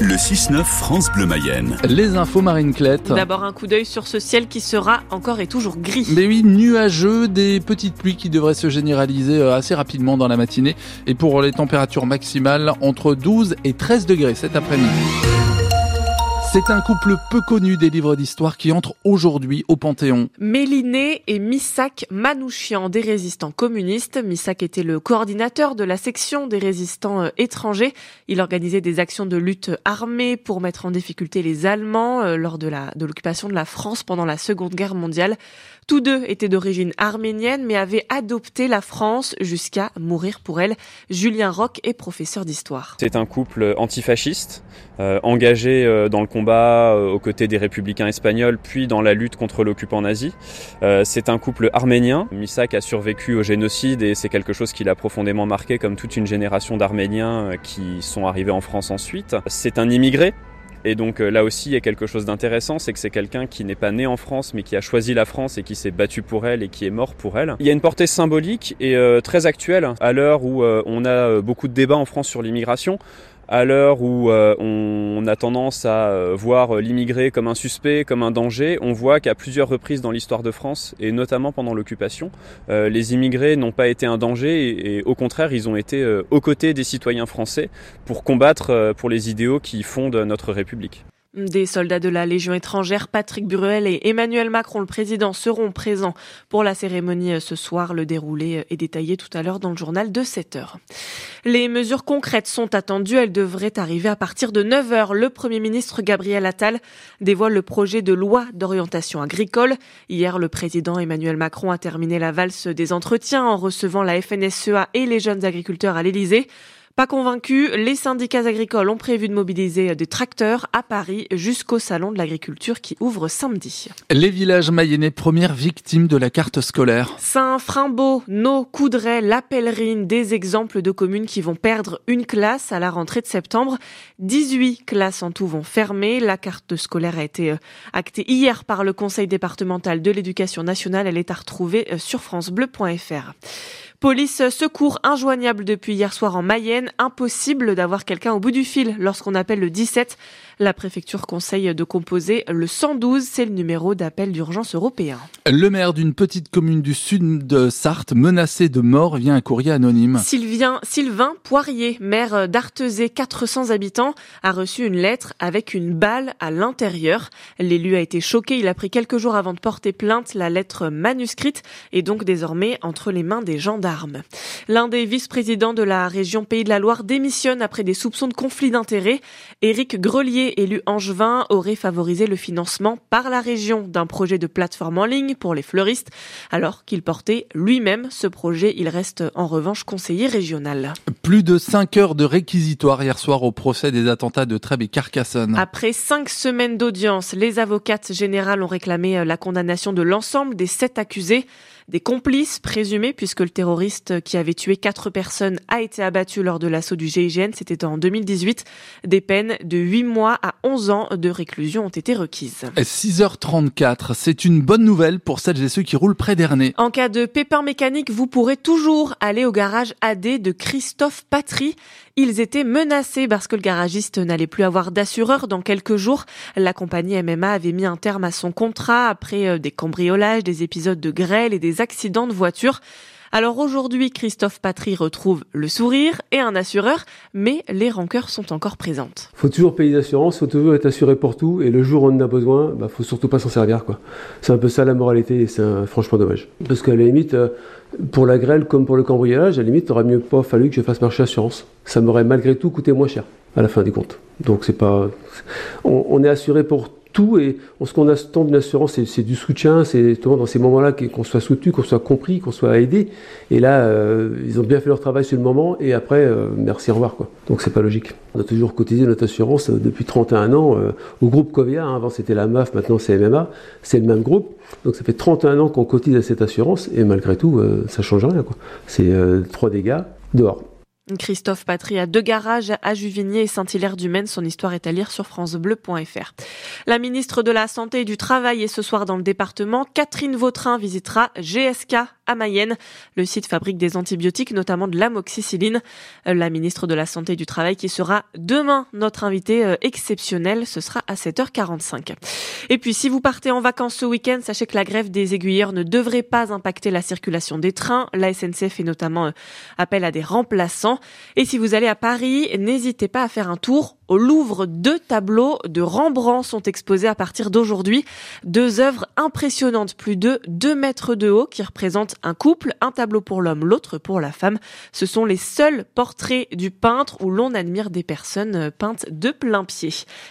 Le 6-9 France Bleu Mayenne. Les infos Marine Clette. D'abord un coup d'œil sur ce ciel qui sera encore et toujours gris. Mais oui, nuageux, des petites pluies qui devraient se généraliser euh, assez rapidement dans la matinée. Et pour les températures maximales, entre 12 et 13 degrés cet après-midi. C'est un couple peu connu des livres d'histoire qui entre aujourd'hui au Panthéon. Méliné et Missak Manouchian, des résistants communistes. Missak était le coordinateur de la section des résistants euh, étrangers. Il organisait des actions de lutte armée pour mettre en difficulté les Allemands euh, lors de l'occupation de, de la France pendant la Seconde Guerre mondiale. Tous deux étaient d'origine arménienne mais avaient adopté la France jusqu'à mourir pour elle. Julien Roch est professeur d'histoire. C'est un couple antifasciste, euh, engagé dans le combat euh, aux côtés des républicains espagnols puis dans la lutte contre l'occupant nazi. Euh, c'est un couple arménien. Misak a survécu au génocide et c'est quelque chose qui l'a profondément marqué comme toute une génération d'Arméniens euh, qui sont arrivés en France ensuite. C'est un immigré et donc là aussi, il y a quelque chose d'intéressant, c'est que c'est quelqu'un qui n'est pas né en France, mais qui a choisi la France et qui s'est battu pour elle et qui est mort pour elle. Il y a une portée symbolique et euh, très actuelle à l'heure où euh, on a beaucoup de débats en France sur l'immigration à l'heure où euh, on a tendance à euh, voir l'immigré comme un suspect, comme un danger, on voit qu'à plusieurs reprises dans l'histoire de France, et notamment pendant l'occupation, euh, les immigrés n'ont pas été un danger, et, et, au contraire, ils ont été aux côtés des citoyens français pour combattre pour les idéaux qui fondent notre République. Des soldats de la Légion étrangère, Patrick Bruel et Emmanuel Macron, le président, seront présents pour la cérémonie ce soir. Le déroulé est détaillé tout à l'heure dans le journal de 7 heures. Les mesures concrètes sont attendues. Elles devraient arriver à partir de 9 heures. Le Premier ministre Gabriel Attal dévoile le projet de loi d'orientation agricole. Hier, le président Emmanuel Macron a terminé la valse des entretiens en recevant la FNSEA et les jeunes agriculteurs à l'Élysée. Pas convaincus, les syndicats agricoles ont prévu de mobiliser des tracteurs à Paris jusqu'au salon de l'agriculture qui ouvre samedi. Les villages mayennais premières victimes de la carte scolaire. Saint-Frimbault, No, Coudray, La Pèlerine, des exemples de communes qui vont perdre une classe à la rentrée de septembre. 18 classes en tout vont fermer. La carte scolaire a été actée hier par le conseil départemental de l'éducation nationale. Elle est à retrouver sur francebleu.fr. Police secours injoignable depuis hier soir en Mayenne. Impossible d'avoir quelqu'un au bout du fil lorsqu'on appelle le 17. La préfecture conseille de composer le 112. C'est le numéro d'appel d'urgence européen. Le maire d'une petite commune du sud de Sarthe, menacé de mort, vient un courrier anonyme. Sylvain, Sylvain Poirier, maire d'Artezé, 400 habitants, a reçu une lettre avec une balle à l'intérieur. L'élu a été choqué. Il a pris quelques jours avant de porter plainte. La lettre manuscrite est donc désormais entre les mains des gendarmes. L'un des vice-présidents de la région Pays de la Loire démissionne après des soupçons de conflit d'intérêts. Éric Grelier, élu angevin, aurait favorisé le financement par la région d'un projet de plateforme en ligne pour les fleuristes, alors qu'il portait lui-même ce projet. Il reste en revanche conseiller régional. Plus de 5 heures de réquisitoire hier soir au procès des attentats de Trèbes et Carcassonne. Après 5 semaines d'audience, les avocates générales ont réclamé la condamnation de l'ensemble des sept accusés des complices présumés puisque le terroriste qui avait tué quatre personnes a été abattu lors de l'assaut du GIGN, c'était en 2018. Des peines de 8 mois à 11 ans de réclusion ont été requises. 6h34, c'est une bonne nouvelle pour celles et ceux qui roulent près d'Ernée. En cas de pépin mécanique, vous pourrez toujours aller au garage AD de Christophe Patry. Ils étaient menacés parce que le garagiste n'allait plus avoir d'assureur dans quelques jours. La compagnie MMA avait mis un terme à son contrat après des cambriolages, des épisodes de grêle et des accidents de voiture. Alors aujourd'hui, Christophe Patry retrouve le sourire et un assureur, mais les rancœurs sont encore présentes. Faut toujours payer d'assurance, faut toujours être assuré pour tout, et le jour où on en a besoin, bah, faut surtout pas s'en servir, quoi. C'est un peu ça la moralité, et c'est franchement dommage. Parce qu'à la limite, euh, pour la grêle comme pour le cambriolage, à la limite, aurait mieux pas fallu que je fasse marcher assurance. Ça m'aurait malgré tout coûté moins cher, à la fin du compte. Donc c'est pas, on, on est assuré pour tout et ce qu'on attend d'une assurance, c'est du soutien, c'est dans ces moments-là qu'on soit soutenu, qu'on soit compris, qu'on soit aidé. Et là, euh, ils ont bien fait leur travail sur le moment et après, euh, merci, au revoir. Quoi. Donc c'est pas logique. On a toujours cotisé notre assurance euh, depuis 31 ans au groupe Covia. Hein. Avant c'était la MAF, maintenant c'est MMA. C'est le même groupe. Donc ça fait 31 ans qu'on cotise à cette assurance et malgré tout, ça change rien. C'est trois dégâts dehors. Christophe Patry a deux garages à Juvigny et Saint-Hilaire-du-Maine. Son histoire est à lire sur francebleu.fr. La ministre de la Santé et du Travail est ce soir dans le département. Catherine Vautrin visitera GSK à Mayenne. Le site fabrique des antibiotiques, notamment de l'amoxicilline. La ministre de la Santé et du Travail qui sera demain notre invité euh, exceptionnel. Ce sera à 7h45. Et puis, si vous partez en vacances ce week-end, sachez que la grève des aiguilleurs ne devrait pas impacter la circulation des trains. La SNCF fait notamment euh, appel à des remplaçants. Et si vous allez à Paris, n'hésitez pas à faire un tour au Louvre, deux tableaux de Rembrandt sont exposés à partir d'aujourd'hui. Deux œuvres impressionnantes, plus de 2 mètres de haut, qui représentent un couple, un tableau pour l'homme, l'autre pour la femme. Ce sont les seuls portraits du peintre où l'on admire des personnes peintes de plein pied.